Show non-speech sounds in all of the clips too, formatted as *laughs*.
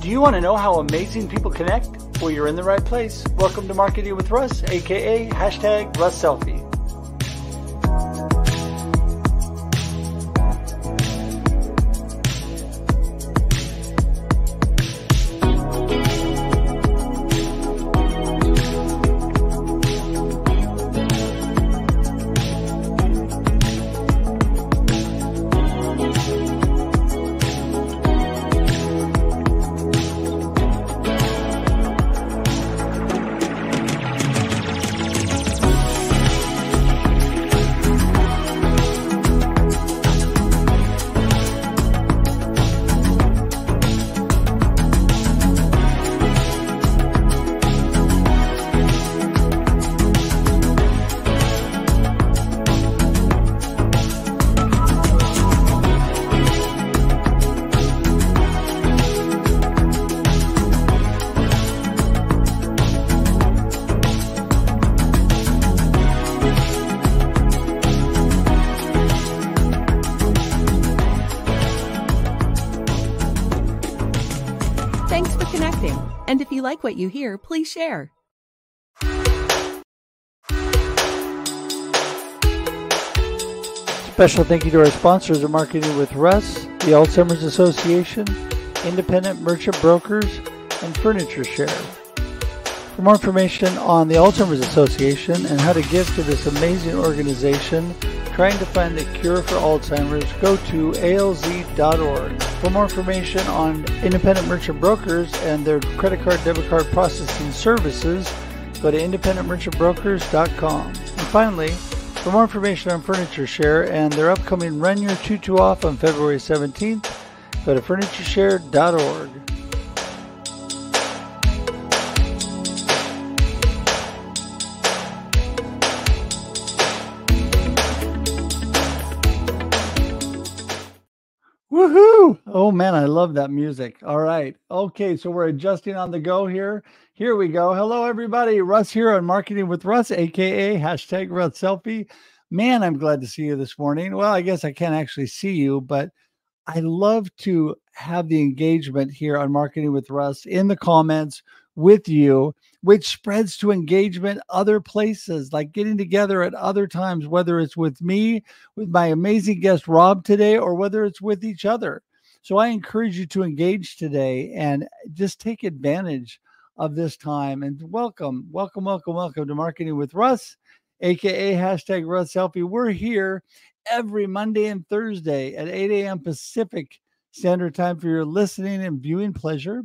Do you want to know how amazing people connect? Well, you're in the right place. Welcome to Marketing with Russ, aka hashtag Russ Selfie. Like what you hear, please share. Special thank you to our sponsors of Marketing with Russ, the Alzheimer's Association, Independent Merchant Brokers, and Furniture Share. For more information on the Alzheimer's Association and how to give to this amazing organization trying to find a cure for Alzheimer's, go to alz.org. For more information on independent merchant brokers and their credit card, debit card processing services, go to independentmerchantbrokers.com. And finally, for more information on Furniture Share and their upcoming Run Your Tutu Off on February 17th, go to FurnitureShare.org. Woohoo! Oh man, I love that music. All right. Okay, so we're adjusting on the go here. Here we go. Hello, everybody. Russ here on Marketing with Russ, aka hashtag Russ Selfie. Man, I'm glad to see you this morning. Well, I guess I can't actually see you, but I love to have the engagement here on Marketing with Russ in the comments with you, which spreads to engagement other places, like getting together at other times, whether it's with me, with my amazing guest Rob today, or whether it's with each other. So I encourage you to engage today and just take advantage of this time and welcome, welcome, welcome, welcome to Marketing with Russ, aka hashtag Russ Selfie. We're here every Monday and Thursday at 8 a.m. Pacific Standard Time for your listening and viewing pleasure.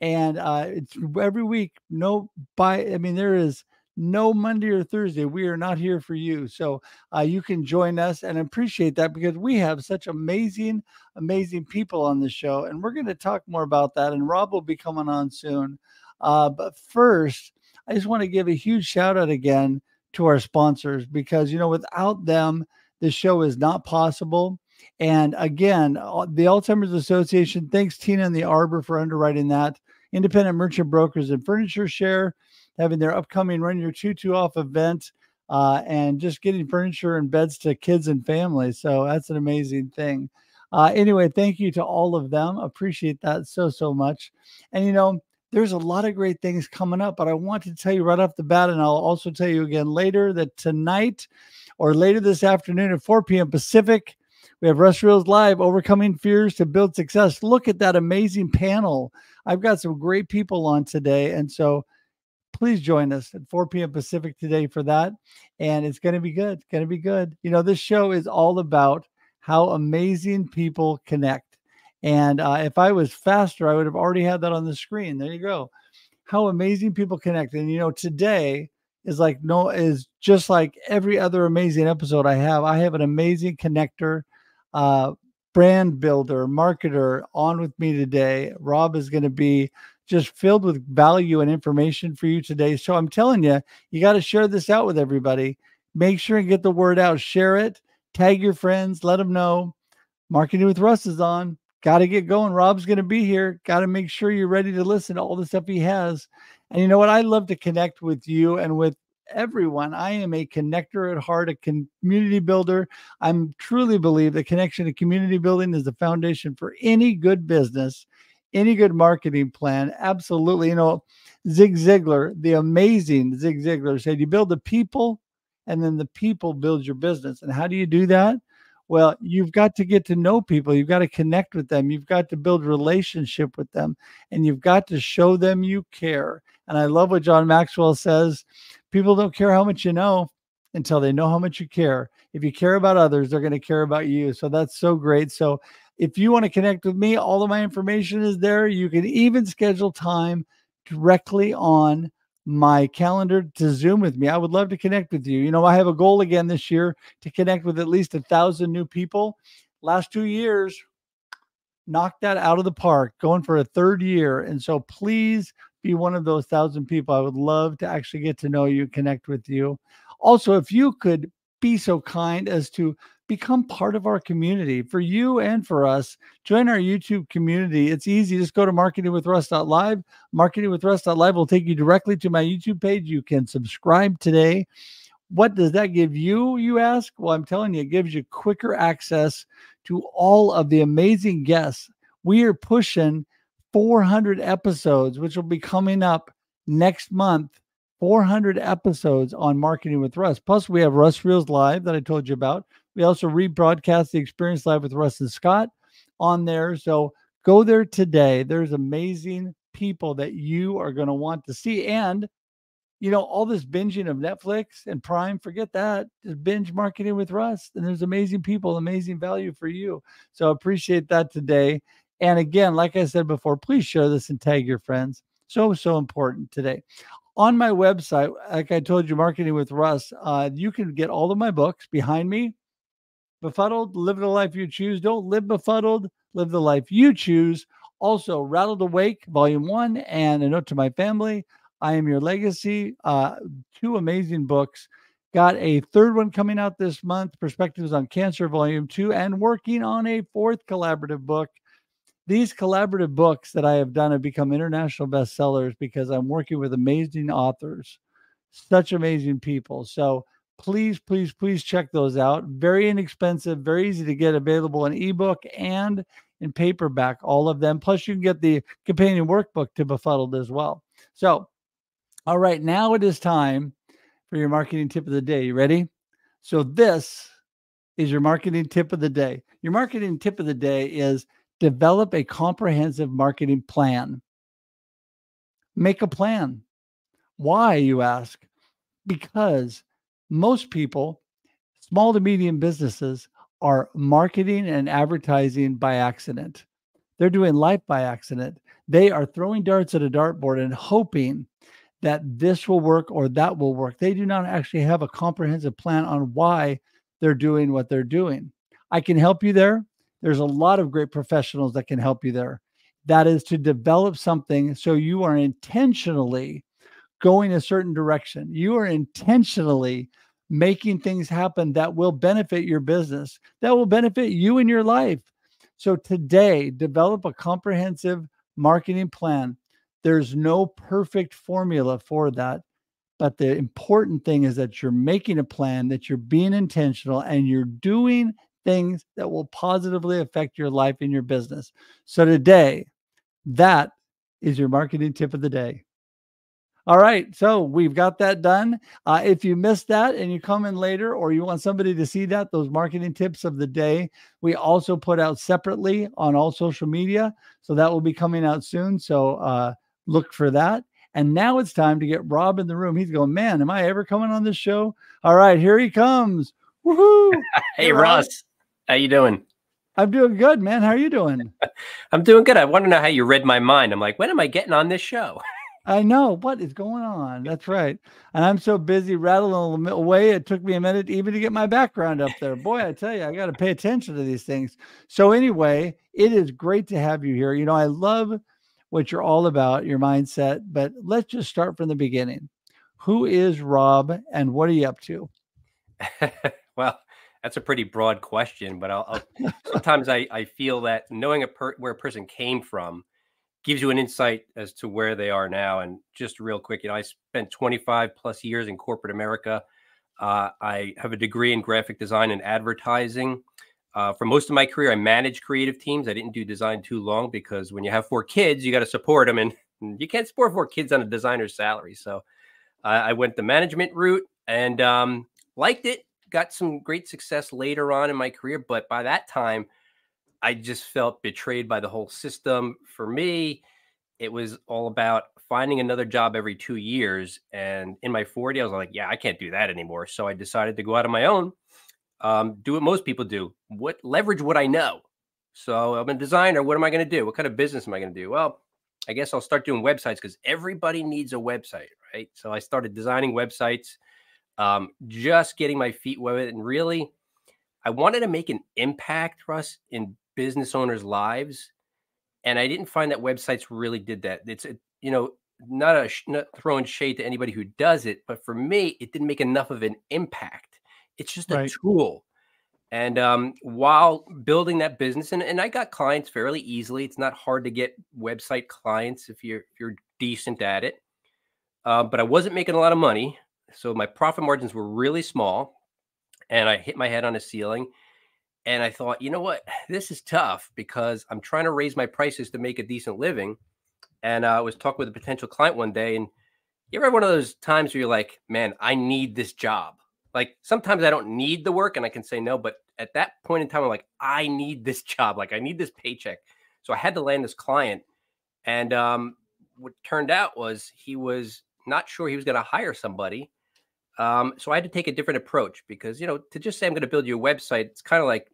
And uh, it's every week. No, by I mean there is no Monday or Thursday. We are not here for you. So uh, you can join us and appreciate that because we have such amazing, amazing people on the show. And we're going to talk more about that. And Rob will be coming on soon. Uh, but first, I just want to give a huge shout out again to our sponsors because, you know, without them, the show is not possible. And again, the Alzheimer's Association thanks Tina and the Arbor for underwriting that. Independent merchant brokers and furniture share having their upcoming Run Your Tutu Off event uh, and just getting furniture and beds to kids and families. So that's an amazing thing. Uh, anyway, thank you to all of them. Appreciate that so, so much. And, you know, there's a lot of great things coming up, but I want to tell you right off the bat, and I'll also tell you again later that tonight or later this afternoon at 4 p.m. Pacific, we have Russ Reels Live, Overcoming Fears to Build Success. Look at that amazing panel. I've got some great people on today. And so please join us at 4 p.m. Pacific today for that. And it's going to be good. It's going to be good. You know, this show is all about how amazing people connect. And uh, if I was faster, I would have already had that on the screen. There you go. How amazing people connect. And, you know, today is like, no, is just like every other amazing episode I have. I have an amazing connector, uh, brand builder, marketer on with me today. Rob is going to be just filled with value and information for you today. So I'm telling you, you got to share this out with everybody. Make sure and get the word out. Share it, tag your friends, let them know. Marketing with Russ is on. Got to get going. Rob's going to be here. Got to make sure you're ready to listen to all the stuff he has. And you know what? I love to connect with you and with everyone. I am a connector at heart, a community builder. I'm truly believe that connection and community building is the foundation for any good business, any good marketing plan. Absolutely. You know, Zig Ziglar, the amazing Zig Ziglar said, you build the people and then the people build your business. And how do you do that? Well, you've got to get to know people. You've got to connect with them. You've got to build relationship with them and you've got to show them you care. And I love what John Maxwell says. People don't care how much you know until they know how much you care. If you care about others, they're going to care about you. So that's so great. So if you want to connect with me, all of my information is there. You can even schedule time directly on my calendar to Zoom with me. I would love to connect with you. You know, I have a goal again this year to connect with at least a thousand new people. Last two years, knocked that out of the park, going for a third year. And so please be one of those thousand people. I would love to actually get to know you, connect with you. Also, if you could be so kind as to become part of our community for you and for us. Join our YouTube community. It's easy. Just go to marketingwithruss.live. Marketingwithruss.live will take you directly to my YouTube page. You can subscribe today. What does that give you, you ask? Well, I'm telling you, it gives you quicker access to all of the amazing guests. We are pushing 400 episodes, which will be coming up next month 400 episodes on Marketing with Russ. Plus, we have Russ Reels Live that I told you about. We also rebroadcast the Experience Live with Russ and Scott on there. So go there today. There's amazing people that you are going to want to see. And, you know, all this binging of Netflix and Prime, forget that. Just binge marketing with Russ. And there's amazing people, amazing value for you. So appreciate that today. And again, like I said before, please share this and tag your friends. So, so important today on my website, like I told you, Marketing with Russ, uh, you can get all of my books behind me. Befuddled, Live the Life You Choose. Don't live befuddled, live the life you choose. Also, Rattled Awake, Volume One, and A Note to My Family. I Am Your Legacy. Uh, two amazing books. Got a third one coming out this month, Perspectives on Cancer, Volume Two, and working on a fourth collaborative book these collaborative books that I have done have become international bestsellers because I'm working with amazing authors, such amazing people. So please, please, please check those out. Very inexpensive, very easy to get available in ebook and in paperback, all of them. Plus, you can get the companion workbook to Befuddled as well. So, all right, now it is time for your marketing tip of the day. You ready? So, this is your marketing tip of the day. Your marketing tip of the day is Develop a comprehensive marketing plan. Make a plan. Why, you ask? Because most people, small to medium businesses, are marketing and advertising by accident. They're doing life by accident. They are throwing darts at a dartboard and hoping that this will work or that will work. They do not actually have a comprehensive plan on why they're doing what they're doing. I can help you there. There's a lot of great professionals that can help you there. That is to develop something so you are intentionally going a certain direction. You are intentionally making things happen that will benefit your business, that will benefit you in your life. So today, develop a comprehensive marketing plan. There's no perfect formula for that. But the important thing is that you're making a plan, that you're being intentional, and you're doing things that will positively affect your life and your business. So today, that is your marketing tip of the day. All right, so we've got that done. Uh, if you missed that and you come in later or you want somebody to see that, those marketing tips of the day, we also put out separately on all social media. So that will be coming out soon. So uh, look for that. And now it's time to get Rob in the room. He's going, man, am I ever coming on this show? All right, here he comes. Woohoo! *laughs* hey, Russ. How you doing? I'm doing good, man. How are you doing? *laughs* I'm doing good. I want to know how you read my mind. I'm like, when am I getting on this show? *laughs* I know what is going on. That's right. And I'm so busy rattling away. It took me a minute even to get my background up there. Boy, I tell you, I got to pay attention to these things. So, anyway, it is great to have you here. You know, I love what you're all about, your mindset, but let's just start from the beginning. Who is Rob and what are you up to? *laughs* well, that's a pretty broad question, but I'll, I'll *laughs* sometimes I, I feel that knowing a per, where a person came from gives you an insight as to where they are now. And just real quick, you know, I spent 25 plus years in corporate America. Uh, I have a degree in graphic design and advertising. Uh, for most of my career, I managed creative teams. I didn't do design too long because when you have four kids, you got to support them, and *laughs* you can't support four kids on a designer's salary. So uh, I went the management route and um, liked it. Got some great success later on in my career, but by that time, I just felt betrayed by the whole system. For me, it was all about finding another job every two years. And in my 40, I was like, yeah, I can't do that anymore. So I decided to go out on my own, um, do what most people do. What leverage what I know. So I'm a designer. What am I going to do? What kind of business am I going to do? Well, I guess I'll start doing websites because everybody needs a website, right? So I started designing websites, um, just getting my feet wet, and really, I wanted to make an impact, Russ, in business owners' lives, and I didn't find that websites really did that. It's a, you know not a not throwing shade to anybody who does it, but for me, it didn't make enough of an impact. It's just a right. tool. And um, while building that business, and, and I got clients fairly easily. It's not hard to get website clients if you're if you're decent at it. Uh, but I wasn't making a lot of money, so my profit margins were really small, and I hit my head on a ceiling. And I thought, you know what, *sighs* this is tough because I'm trying to raise my prices to make a decent living. And uh, I was talking with a potential client one day, and you ever have one of those times where you're like, man, I need this job like sometimes I don't need the work and I can say no, but at that point in time, I'm like, I need this *laughs* job. Like I need this paycheck. So I had to land this client. And um, what turned out was he was not sure he was going to hire somebody. Um, so I had to take a different approach because, you know, to just say I'm going to build you a website, it's kind of like,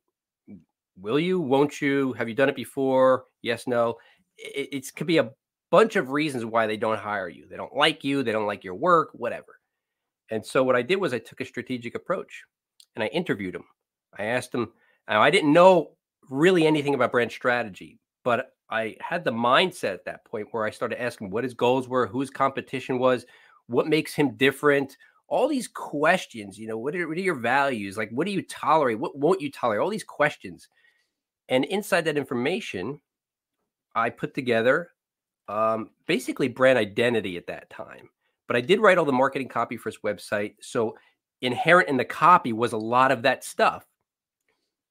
will you, won't you, have you done it before? Yes, no. It, it could be a bunch of reasons why they don't hire you. They don't like you. They don't like your work, whatever. And so what I did was I took a strategic approach and I interviewed him. I asked him, I didn't know really anything about brand strategy, but I had the mindset at that point where I started asking what his goals were, who his competition was, what makes him different, all these questions, you know, what are, what are your values? Like, what do you tolerate? What won't you tolerate? All these questions. And inside that information, I put together um, basically brand identity at that time. But I did write all the marketing copy for his website. So inherent in the copy was a lot of that stuff.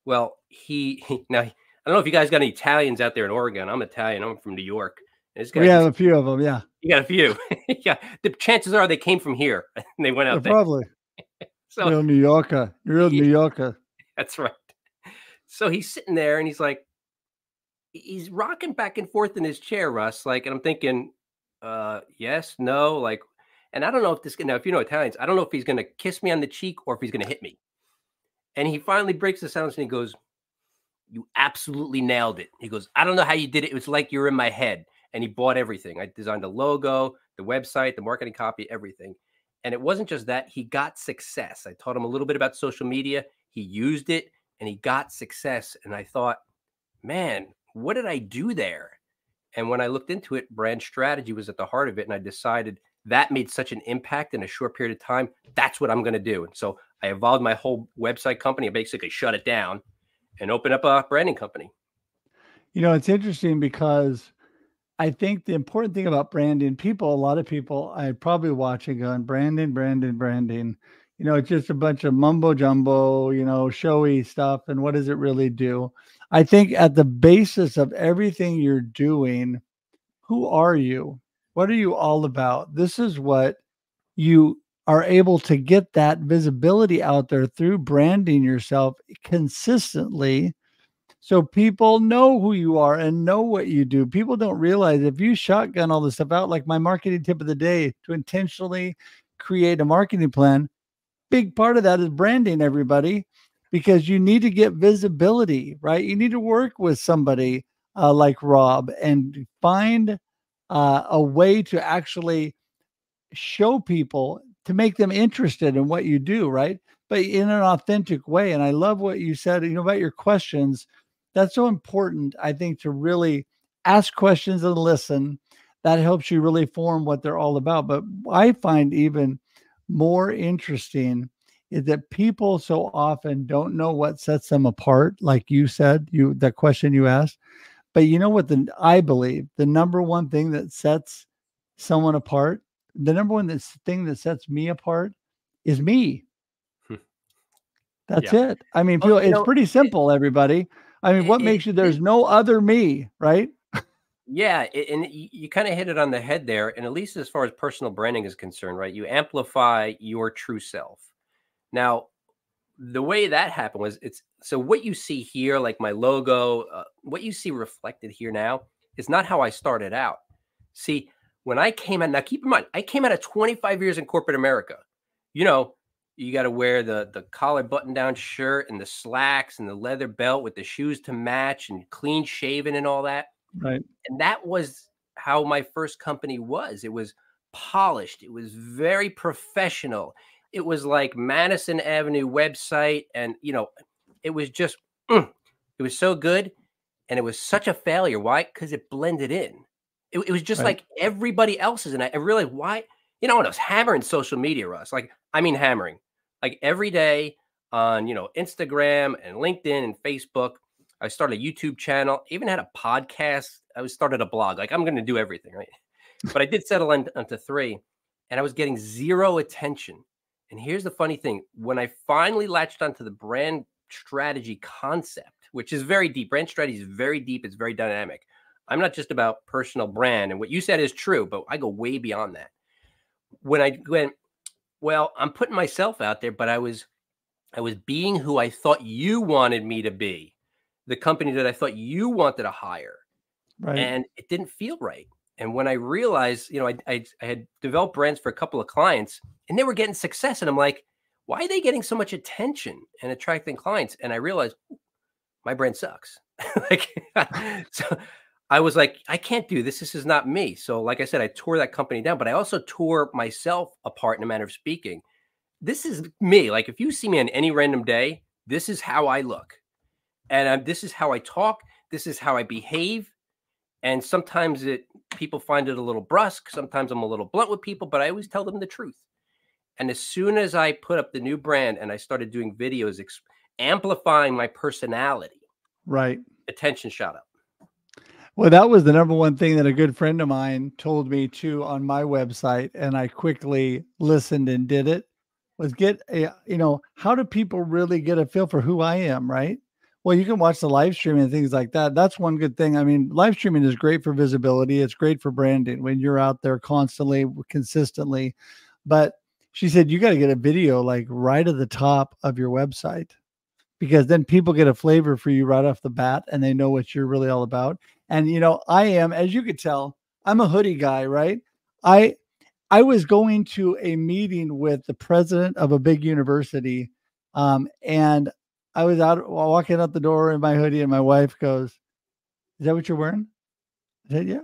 Well, he, he *laughs* now I don't know if you guys got any Italians out there in Oregon. I'm Italian. I'm from New York. We have a few of them. Yeah, you got a few. *laughs* yeah, the chances are they came from here *laughs* and they went out yeah, there. Probably. *laughs* so real New Yorker, real New Yorker. That's right. So he's sitting there and he's like, he's rocking back and forth in his chair, Russ. Like, and I'm thinking, uh, yes, no, like and I don't know if this now, if you know Italians, I don't know if he's going to kiss me on the cheek or if he's going to hit me. And he finally breaks the silence and he goes, You absolutely nailed it. He goes, I don't know how you did it. It was like you're in my head. And he bought everything. I designed the logo, the website, the marketing copy, everything. And it wasn't just that, he got success. I taught him a little bit about social media. He used it and he got success. And I thought, man, what did I do there? And when I looked into it, brand strategy was at the heart of it. And I decided that made such an impact in a short period of time. That's what I'm going to do. And so I evolved my whole website company. I basically shut it down and open up a branding company. You know, it's interesting because I think the important thing about branding, people, a lot of people I probably watching going, branding, branding, branding. You know, it's just a bunch of mumbo jumbo, you know, showy stuff. And what does it really do? I think at the basis of everything you're doing, who are you? What are you all about? This is what you are able to get that visibility out there through branding yourself consistently so people know who you are and know what you do. People don't realize if you shotgun all this stuff out, like my marketing tip of the day to intentionally create a marketing plan, big part of that is branding everybody because you need to get visibility, right? You need to work with somebody uh, like Rob and find uh, a way to actually show people to make them interested in what you do, right? But in an authentic way. And I love what you said, you know, about your questions. That's so important, I think, to really ask questions and listen. That helps you really form what they're all about. But I find even more interesting is that people so often don't know what sets them apart, like you said, you that question you asked But you know what? The I believe the number one thing that sets someone apart, the number one that's, thing that sets me apart, is me. Hmm. That's Yeah. it. I mean, people, you it's know, pretty simple, everybody. I mean, what it- makes you? it- There's no other me, right? Yeah, and you, you kind of hit it on the head there. And at least as far as personal branding is concerned, right? You amplify your true self. Now, the way that happened was it's so what you see here, like my logo, uh, what you see reflected here now is not how I started out. See, when I came out, now keep in mind, I came out of 25 years in corporate America. You know, you got to wear the the collar button down shirt and the slacks and the leather belt with the shoes to match and clean shaven and all that. Right. and that was how my first company was. It was polished. It was very professional. It was like madison avenue website and you know it was just mm, it was so good and it was such a failure. Why? Because it blended in. It, it was just Right. like everybody else's and I, I realized why you know when i was hammering social media russ like i mean hammering like every day on you know instagram and linkedin and facebook I started a YouTube channel, even had a podcast. I started a blog. Like I'm going to do everything, right? But I did settle in, onto three, and I was getting zero attention. And here's the funny thing: when I finally latched onto the brand strategy concept, which is very deep, brand strategy is very deep. It's very dynamic. I'm not just about personal brand, and what you said is true, but I go way beyond that. When I went, well, I'm putting myself out there, but I was, I was being who I thought you wanted me to be the company that I thought you wanted to hire, Right. and it didn't feel right. And when I realized, you know, I, I, I had developed brands for a couple of clients, and they were getting success, and I'm like, why are they getting so much attention and attracting clients? And I realized my brand sucks. *laughs* like, *laughs* so I was like, I can't do this. This is not me. So, like I said, I tore that company down, but I also tore myself apart in a manner of speaking. This is me. Like, if you see me on any random day, this is how I look and um, this is how I talk. This is how I behave. And sometimes it people find it a little brusque. Sometimes I'm a little blunt with people, but I always tell them the truth. And as soon as I put up the new brand and I started doing videos amplifying my personality, right. attention shot up. Well, that was the number one thing that a good friend of mine told me too on my website, and I quickly listened and did it. Was get a you know how do people really get a feel for who I am, right? Well, you can watch the live streaming and things like that. That's one good thing. I mean, live streaming is great for visibility. It's great for branding when you're out there constantly, consistently. But she said you got to get a video like right at the top of your website because then people get a flavor for you right off the bat and they know what you're really all about. And you know, I am, as you could tell, I'm a hoodie guy, right? I I was going to a meeting with the president of a big university, um, and I was out walking out the door in my hoodie, and my wife goes, "Is that what you're wearing?" I said, "Yeah."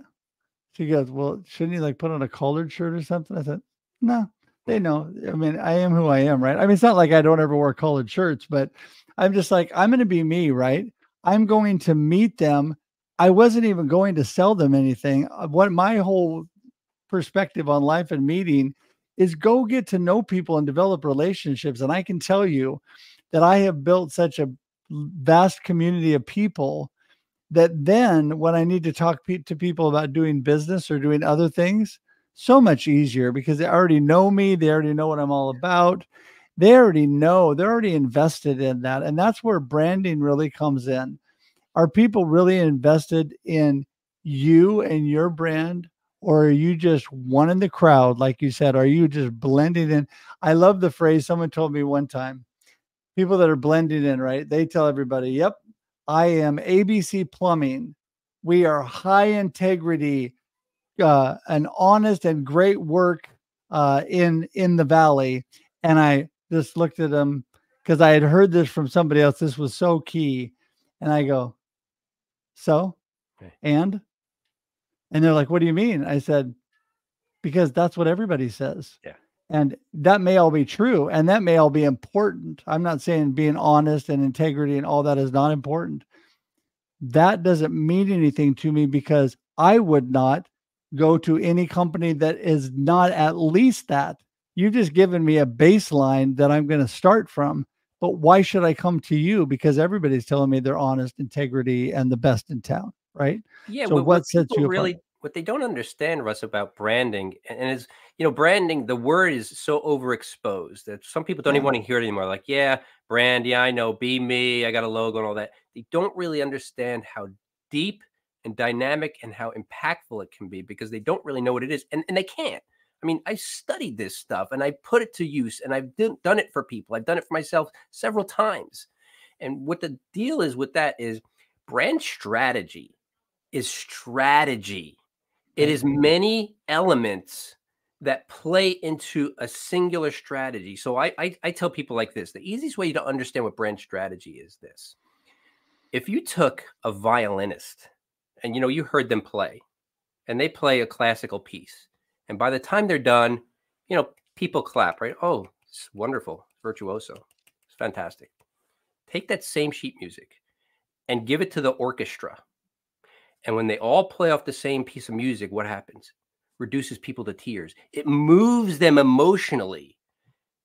She goes, "Well, shouldn't you like put on a collared shirt or something?" I said, "No, they know. I mean, I am who I am, right? I mean, it's not like I don't ever wear collared shirts, but I'm just like I'm going to be me, right? I'm going to meet them. I wasn't even going to sell them anything. Uh, What my whole perspective on life and meeting is go get to know people and develop relationships. And I can tell you that I have built such a vast community of people that then when I need to talk pe- to people about doing business or doing other things, so much easier because they already know me, they already know what I'm all about. They already know, they're already invested in that. And that's where branding really comes in. Are people really invested in you and your brand? Or are you just one in the crowd? Like you said, are you just blending in? I love the phrase someone told me one time people that are blending in, right? They tell everybody, yep, I am ABC Plumbing. We are high integrity, uh, and honest and great work uh, in in the valley. And I just looked at them because I had heard this from somebody else. This was so key, and I go, so, Okay. and, and they're like, what do you mean? I said, because that's what everybody says. Yeah. And that may all be true and that may all be important. I'm not saying being honest and integrity and all that is not important. That doesn't mean anything to me because I would not go to any company that is not at least that. You've just given me a baseline that I'm going to start from. But why should I come to you? Because everybody's telling me they're honest, integrity, and the best in town, right? Yeah. So what, what sets you apart? really what they don't understand, Russ, about branding, and is you know, branding. The word is so overexposed that some people don't even want to hear it anymore. Like, yeah, brand. Yeah, I know. Be me. I got a logo and all that. They don't really understand how deep and dynamic and how impactful it can be because they don't really know what it is, and and they can't. I mean, I studied this stuff and I put it to use, and I've done done it for people. I've done it for myself several times. And what the deal is with that is brand strategy is strategy. It is many elements that play into a singular strategy. So I, I I tell people like this: the easiest way to understand what brand strategy is this. If you took a violinist and you know you heard them play, and they play a classical piece, and by the time they're done, you know people clap, right? Oh, it's wonderful, virtuoso, it's fantastic. Take that same sheet music and give it to the orchestra. And when they all play off the same piece of music, what happens? Reduces people to tears. It moves them emotionally.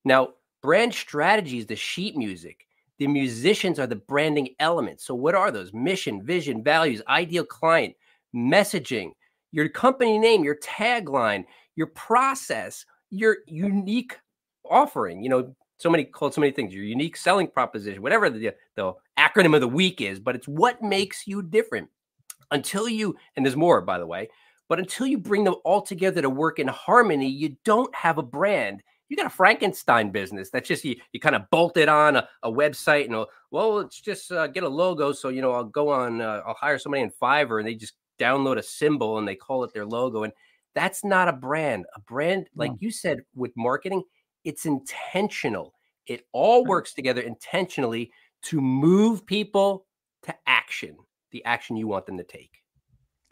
Now, brand strategy is the sheet music. The musicians are the branding elements. So, what are those? Mission, vision, values, ideal client, messaging, your company name, your tagline, your process, your unique offering. You know, so many called so many things, your unique selling proposition, whatever the, the acronym of the week is, but it's what makes you different until you, and there's more, by the way, but until you bring them all together to work in harmony, you don't have a brand. You got a Frankenstein business that's just you, you kind of bolt it on a, a website and, uh, well, let's just uh, get a logo. So, you know, I'll go on, uh, I'll hire somebody in Fiverr and they just download a symbol and they call it their logo. And that's not a brand. A brand, like No. you said with marketing, it's intentional. It all works together intentionally to move people to action, the action you want them to take.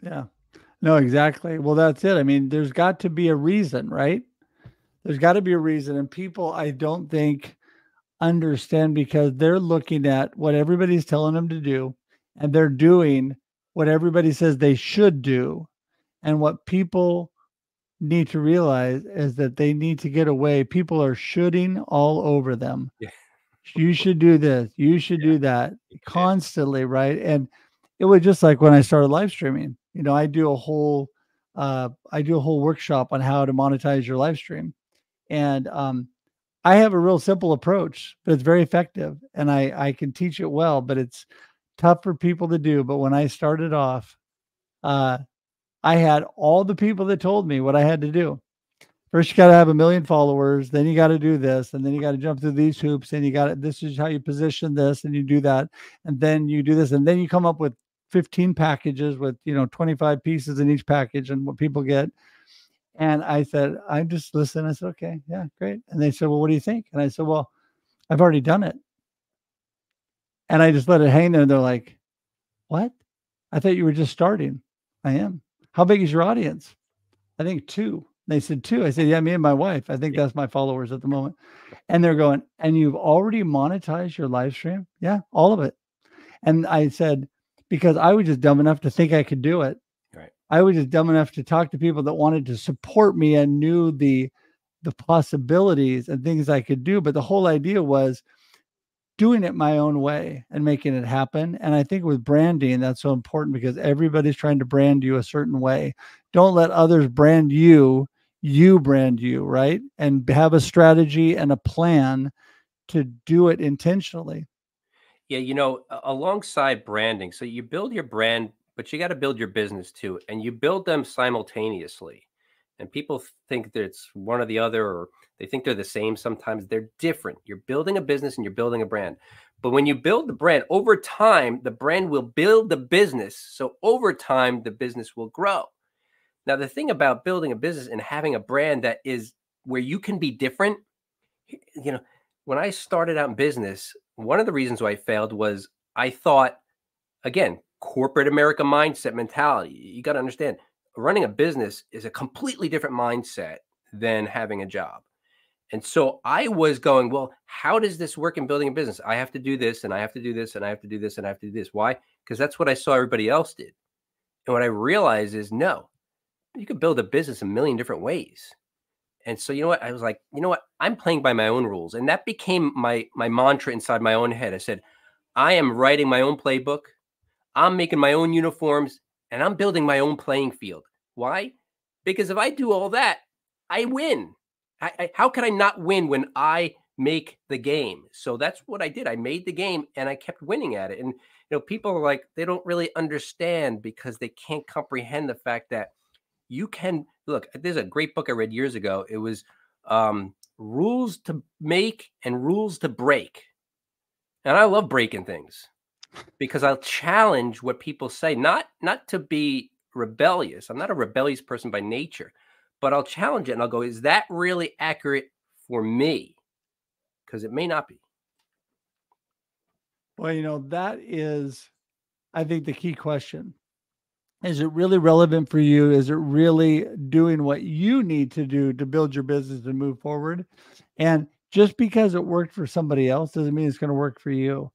Yeah. No, exactly. Well, that's it. I mean, there's got to be a reason, right? There's got to be a reason. And people, I don't think, understand because they're looking at what everybody's telling them to do and they're doing what everybody says they should do. And what people need to realize is that they need to get away. People are shooting all over them. Yeah. You should do this. You should do that constantly, right? And it was just like when I started live streaming. You know, I do a whole uh I do a whole workshop on how to monetize your live stream. And um I have a real simple approach, but it's very effective and I I can teach it well, but it's tough for people to do. But when I started off, uh I had all the people that told me what I had to do. First, you got to have a million followers. Then you got to do this, and then you got to jump through these hoops. And you got to. This is how you position this, and you do that, and then you do this, and then you come up with 15 packages with you know 25 pieces in each package, and what people get. And I said, I just listened. I said, okay, yeah, great. And they said, well, what do you think? And I said, well, I've already done it. And I just let it hang there. And they're like, what? I thought you were just starting. I am. How big is your audience? I think two. They said two. I said, yeah, me and my wife. I think that's my followers at the moment. And they're going, and you've already monetized your live stream? Yeah, all of it. And I said, because I was just dumb enough to think I could do it. Right. I was just dumb enough to talk to people that wanted to support me and knew the the possibilities and things I could do. But the whole idea was doing it my own way and making it happen. And I think with branding, that's so important because everybody's trying to brand you a certain way. Don't let others brand you, you brand you, right? And have a strategy and a plan to do it intentionally. Yeah, you know, alongside branding, so you build your brand, but you got to build your business too, and you build them simultaneously. And people think that it's one or the other, or they think they're the same. Sometimes they're different. You're building a business and you're building a brand. But when you build the brand over time, the brand will build the business. So over time, the business will grow. Now, the thing about building a business and having a brand that is where you can be different, you know, when I started out in business, one of the reasons why I failed was I thought, again, corporate America mindset mentality. You got to understand, running a business is a completely different mindset than having a job. And so I was going, well, how does this work in building a business? I have to do this and I have to do this and I have to do this and I have to do this. Why? Because that's what I saw everybody else did. And what I realized is no, you could build a business a million different ways. And so you know what? I was like, you know what? I'm playing by my own rules. And that became my my mantra inside my own head. I said, I am writing my own playbook. I'm making my own uniforms and I'm building my own playing field. Why? Because if I do all that, I win. I, I, how can I not win when I make the game? So that's what I did. I made the game and I kept winning at it. And you know, people are like they don't really understand because they can't comprehend the fact that you can look. There's a great book I read years ago. It was um, rules to make and rules to break. And I love breaking things because I'll challenge what people say, not not to be rebellious. I'm not a rebellious person by nature, but I'll challenge it and I'll go, is that really accurate for me? Because it may not be. Well, you know, that is, I think, the key question. Is it really relevant for you? Is it really doing what you need to do to build your business and move forward? And just because it worked for somebody else doesn't mean it's going to work for you.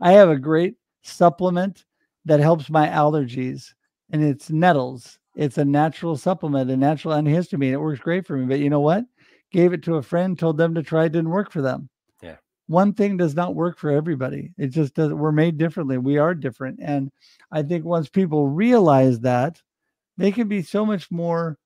I have a great supplement that helps my allergies, and it's nettles. It's a natural supplement, a natural antihistamine. It works great for me. But you know what? Gave it to a friend, told them to try, it didn't work for them. Yeah. One thing does not work for everybody. It just does. We're made differently. We are different. And I think once people realize that, they can be so much more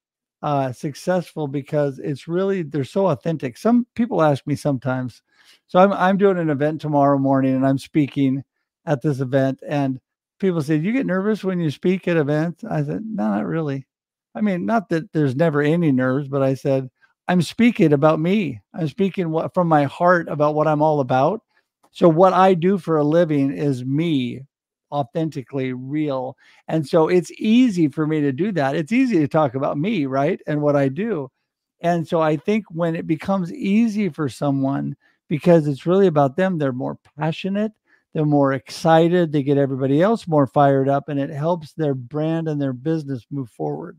uh, successful because it's really they're so authentic. Some people ask me sometimes. So I'm I'm doing an event tomorrow morning and I'm speaking at this event and people say, "You get nervous when you speak at events?" I said, "No, not really." I mean, not that there's never any nerves, but I said, "I'm speaking about me. I'm speaking what from my heart about what I'm all about." So what I do for a living is me authentically real. And so it's easy for me to do that. It's easy to talk about me, right? And what I do. And so I think when it becomes easy for someone because it's really about them, they're more passionate, they're more excited, they get everybody else more fired up, and it helps their brand and their business move forward.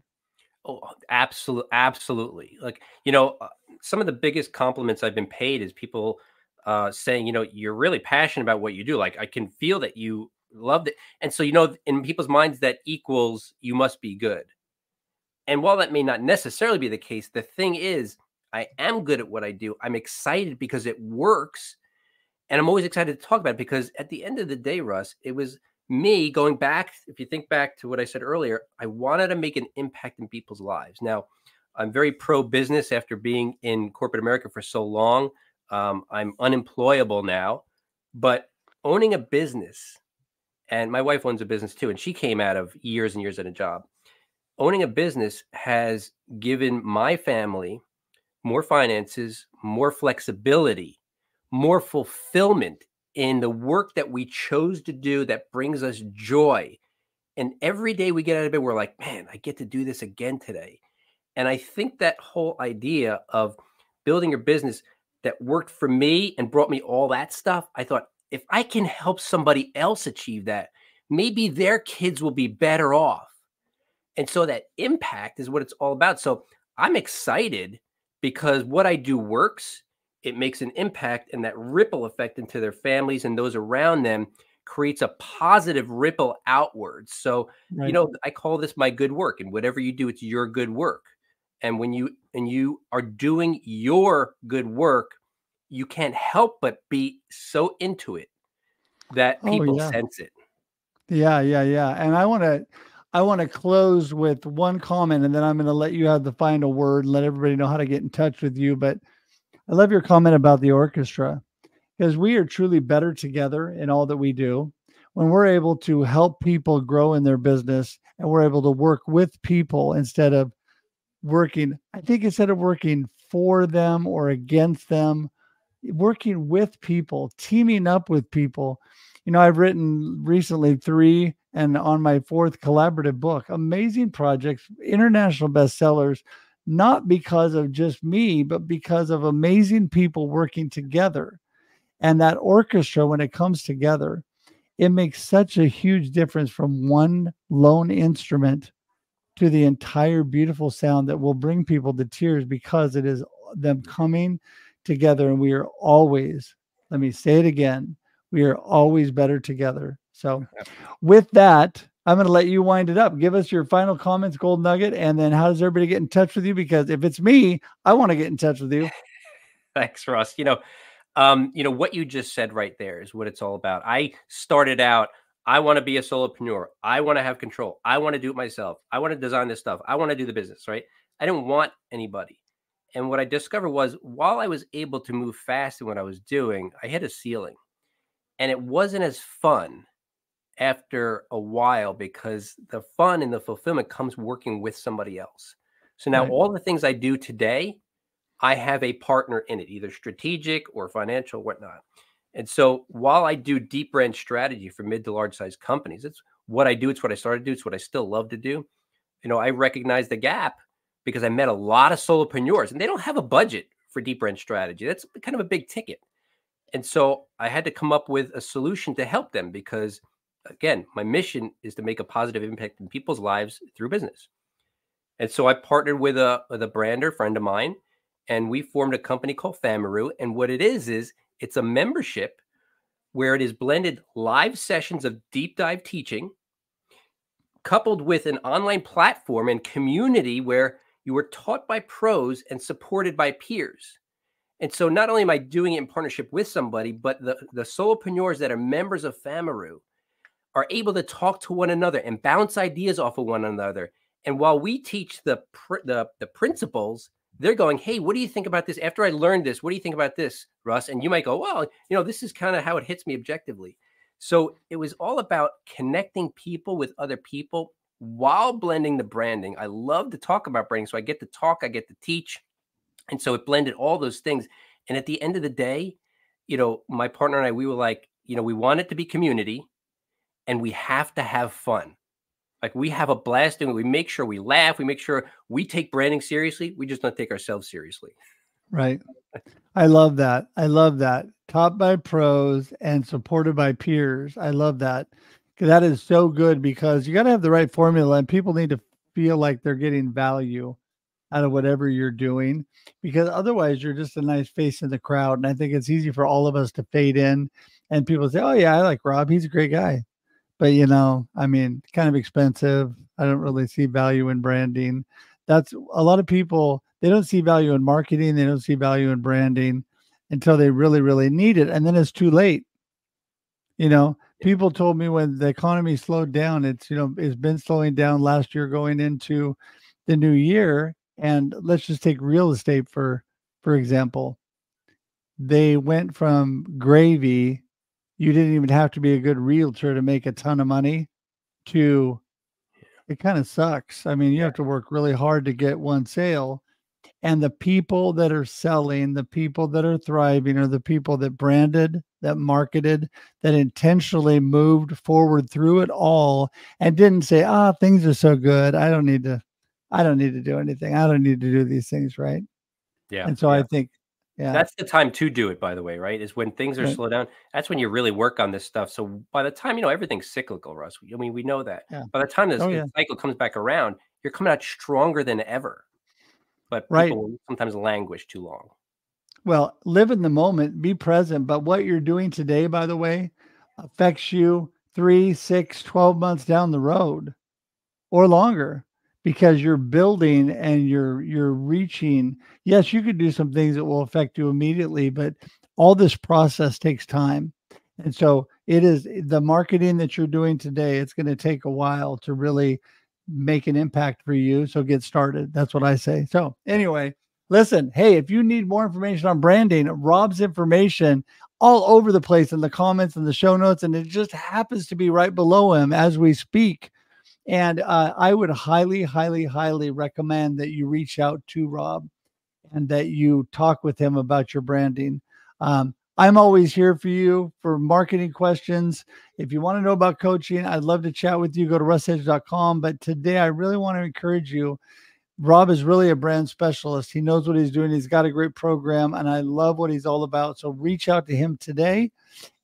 Oh, absolutely, absolutely. Like you know, uh, some of the biggest compliments I've been paid is people uh, saying, you know, you're really passionate about what you do. Like I can feel that you loved it. And so, you know, in people's minds, that equals you must be good. And while that may not necessarily be the case, the thing is, I am good at what I do. I'm excited because it works. And I'm always excited to talk about it because at the end of the day, Russ, it was me going back. If you think back to what I said earlier, I wanted to make an impact in people's lives. Now, I'm very pro business after being in corporate America for so long. Um, I'm unemployable now, but owning a business and my wife owns a business too and she came out of years and years at a job. Owning a business has given my family more finances more flexibility more fulfillment in the work that we chose to do that brings us joy. And every day we get out of bed we're like man i get to do this again today. And i think that whole idea of building your business that worked for me and brought me all that stuff i thought if I can help somebody else achieve that, maybe their kids will be better off. And so that impact is what it's all about. So I'm excited because what I do works. It makes an impact, and that ripple effect into their families and those around them creates a positive ripple outwards. So, right. you know, I call this my good work, and whatever you do, it's your good work. And when you and you are doing your good work, you can't help but be so into it that oh, people oh, yeah. sense it. Yeah, yeah, yeah. And I want to I want to close with one comment and then I'm going to let you have the final word and let everybody know how to get in touch with you, but I love your comment about the orchestra because we are truly better together in all that we do. When we're able to help people grow in their business and we're able to work with people instead of working, I think instead of working for them or against them, working with people, teaming up with people. You know, I've written recently three and on my fourth collaborative book, amazing projects, international bestsellers, not because of just me, but because of amazing people working together. And that orchestra, when it comes together, it makes such a huge difference from one lone instrument to the entire beautiful sound that will bring people to tears because it is them coming together and we are always let me say it again we are always better together so with that i'm going to let you wind it up give us your final comments gold nugget and then how does everybody get in touch with you because if it's me i want to get in touch with you *laughs* thanks russ you know um, you know what you just said right there is what it's all about i started out I want to be a solopreneur. I want to have control. I want to do it myself. I want to design this stuff. I want to do the business, right? I didn't want anybody. And what I discovered was while I was able to move fast in what I was doing, I hit a ceiling. And it wasn't as fun after a while because the fun and the fulfillment comes working with somebody else. So now right. all the things I do today, I have a partner in it, either strategic or financial, whatnot. And so while I do deep brand strategy for mid to large size companies, it's what I do. It's what I started to do. It's what I still love to do. You know, I recognize the gap because I met a lot of solopreneurs and they don't have a budget for deep brand strategy. That's kind of a big ticket. And so I had to come up with a solution to help them because, again, my mission is to make a positive impact in people's lives through business. And so I partnered with a, with a brander friend of mine, and we formed a company called Famaru. And what it is, is it's a membership where it is blended live sessions of deep dive teaching coupled with an online platform and community where you were taught by pros and supported by peers. And so not only am I doing it in partnership with somebody, but the, the solopreneurs that are members of Famaru are able to talk to one another and bounce ideas off of one another. And while we teach the, the, the principles, they're going, hey, what do you think about this? After I learned this, what do you think about this, Russ? And you might go, well, you know, this is kind of how it hits me objectively. So it was all about connecting people with other people while blending the branding. I love to talk about branding. So I get to talk, I get to teach. And so it blended all those things. And at the end of the day, you know, my partner and I, we were like, you know, we want it to be community and we have to have fun. Like we have a blast and we make sure we laugh. We make sure we take branding seriously. We just don't take ourselves seriously. Right. I love that. I love that. Taught by pros and supported by peers. I love that. That is so good because you got to have the right formula and people need to feel like they're getting value out of whatever you're doing because otherwise you're just a nice face in the crowd. And I think it's easy for all of us to fade in and people say, Oh, yeah, I like Rob. He's a great guy but you know, I mean, kind of expensive. I don't really see value in branding. That's a lot of people, they don't see value in marketing, they don't see value in branding until they really, really need it. And then it's too late. You know, people told me when the economy slowed down, it's, you know, it's been slowing down last year going into the new year. And let's just take real estate for, for example. They went from gravy you didn't even have to be a good realtor to make a ton of money to it kind of sucks. I mean, you have to work really hard to get one sale. And the people that are selling, the people that are thriving are the people that branded, that marketed, that intentionally moved forward through it all and didn't say, ah, things are so good. I don't need to, I don't need to do anything. I don't need to do these things. Right. Yeah. And so yeah. I think yeah. That's the time to do it, by the way, right? Is when things are right. slow down. That's when you really work on this stuff. So by the time, you know, everything's cyclical, Russ. I mean, we know that. Yeah. By the time this oh, yeah. cycle comes back around, you're coming out stronger than ever. But right. people sometimes languish too long. Well, live in the moment, be present. But what you're doing today, by the way, affects you three, six, 12 months down the road or longer because you're building and you're you're reaching yes you could do some things that will affect you immediately but all this process takes time and so it is the marketing that you're doing today it's going to take a while to really make an impact for you so get started. That's what i say. So anyway listen hey if you need more information on branding rob's information all over the place in the comments and the show notes and it just happens to be right below him as we speak. And uh, I would highly, highly, highly recommend that you reach out to Rob and that you talk with him about your branding. Um, I'm always here for you for marketing questions. If you want to know about coaching, I'd love to chat with you. Go to russhedge.com. But today, I really want to encourage you. Rob is really a brand specialist. He knows what he's doing. He's got a great program, and I love what he's all about. So reach out to him today.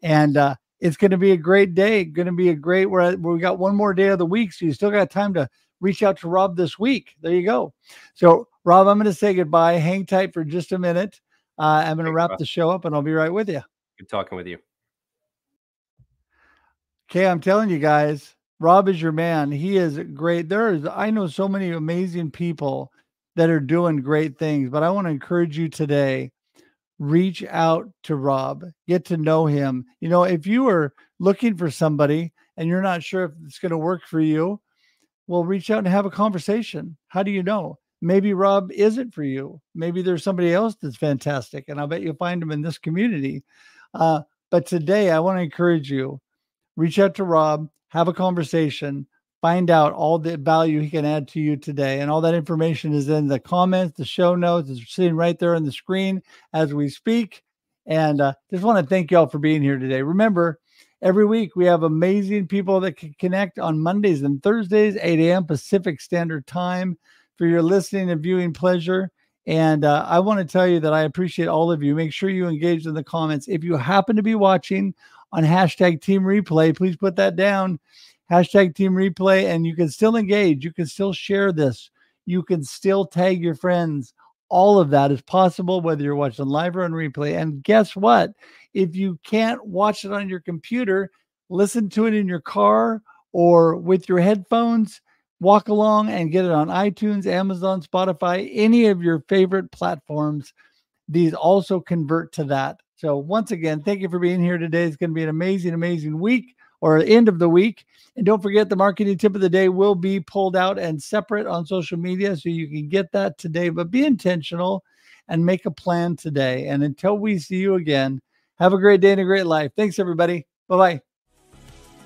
And uh, it's going to be a great day. Going to be a great. Where we got one more day of the week, so you still got time to reach out to Rob this week. There you go. So Rob, I'm going to say goodbye. Hang tight for just a minute. Uh, I'm going to wrap the show up, and I'll be right with you. Good talking with you. Okay, I'm telling you guys, Rob is your man. He is great. There is, I know so many amazing people that are doing great things, but I want to encourage you today reach out to Rob, get to know him. You know, if you are looking for somebody and you're not sure if it's going to work for you, well, reach out and have a conversation. How do you know? Maybe Rob isn't for you. Maybe there's somebody else that's fantastic, and I'll bet you'll find them in this community. Uh, but today, I want to encourage you reach out to Rob, have a conversation, find out all the value he can add to you today. And all that information is in the comments, the show notes, is sitting right there on the screen as we speak. And uh, just want to thank y'all for being here today. Remember, every week we have amazing people that can connect on Mondays and Thursdays, 8 a.m. Pacific Standard Time for your listening and viewing pleasure. And uh, I want to tell you that I appreciate all of you. Make sure you engage in the comments. If you happen to be watching on hashtag Team Replay, please put that down. Hashtag Team Replay, and you can still engage. You can still share this. You can still tag your friends. All of that is possible whether you're watching live or on replay. And guess what? If you can't watch it on your computer, listen to it in your car or with your headphones walk along and get it on iTunes, Amazon, Spotify, any of your favorite platforms. These also convert to that. So, once again, thank you for being here today. It's going to be an amazing, amazing week or end of the week. And don't forget, the marketing tip of the day will be pulled out and separate on social media. So you can get that today, but be intentional and make a plan today. And until we see you again, have a great day and a great life. Thanks, everybody. Bye bye.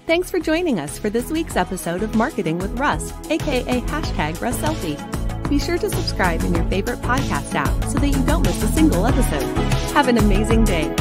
Thanks for joining us for this week's episode of Marketing with Russ, aka hashtag Russ Selfie. Be sure to subscribe in your favorite podcast app so that you don't miss a single episode. Have an amazing day.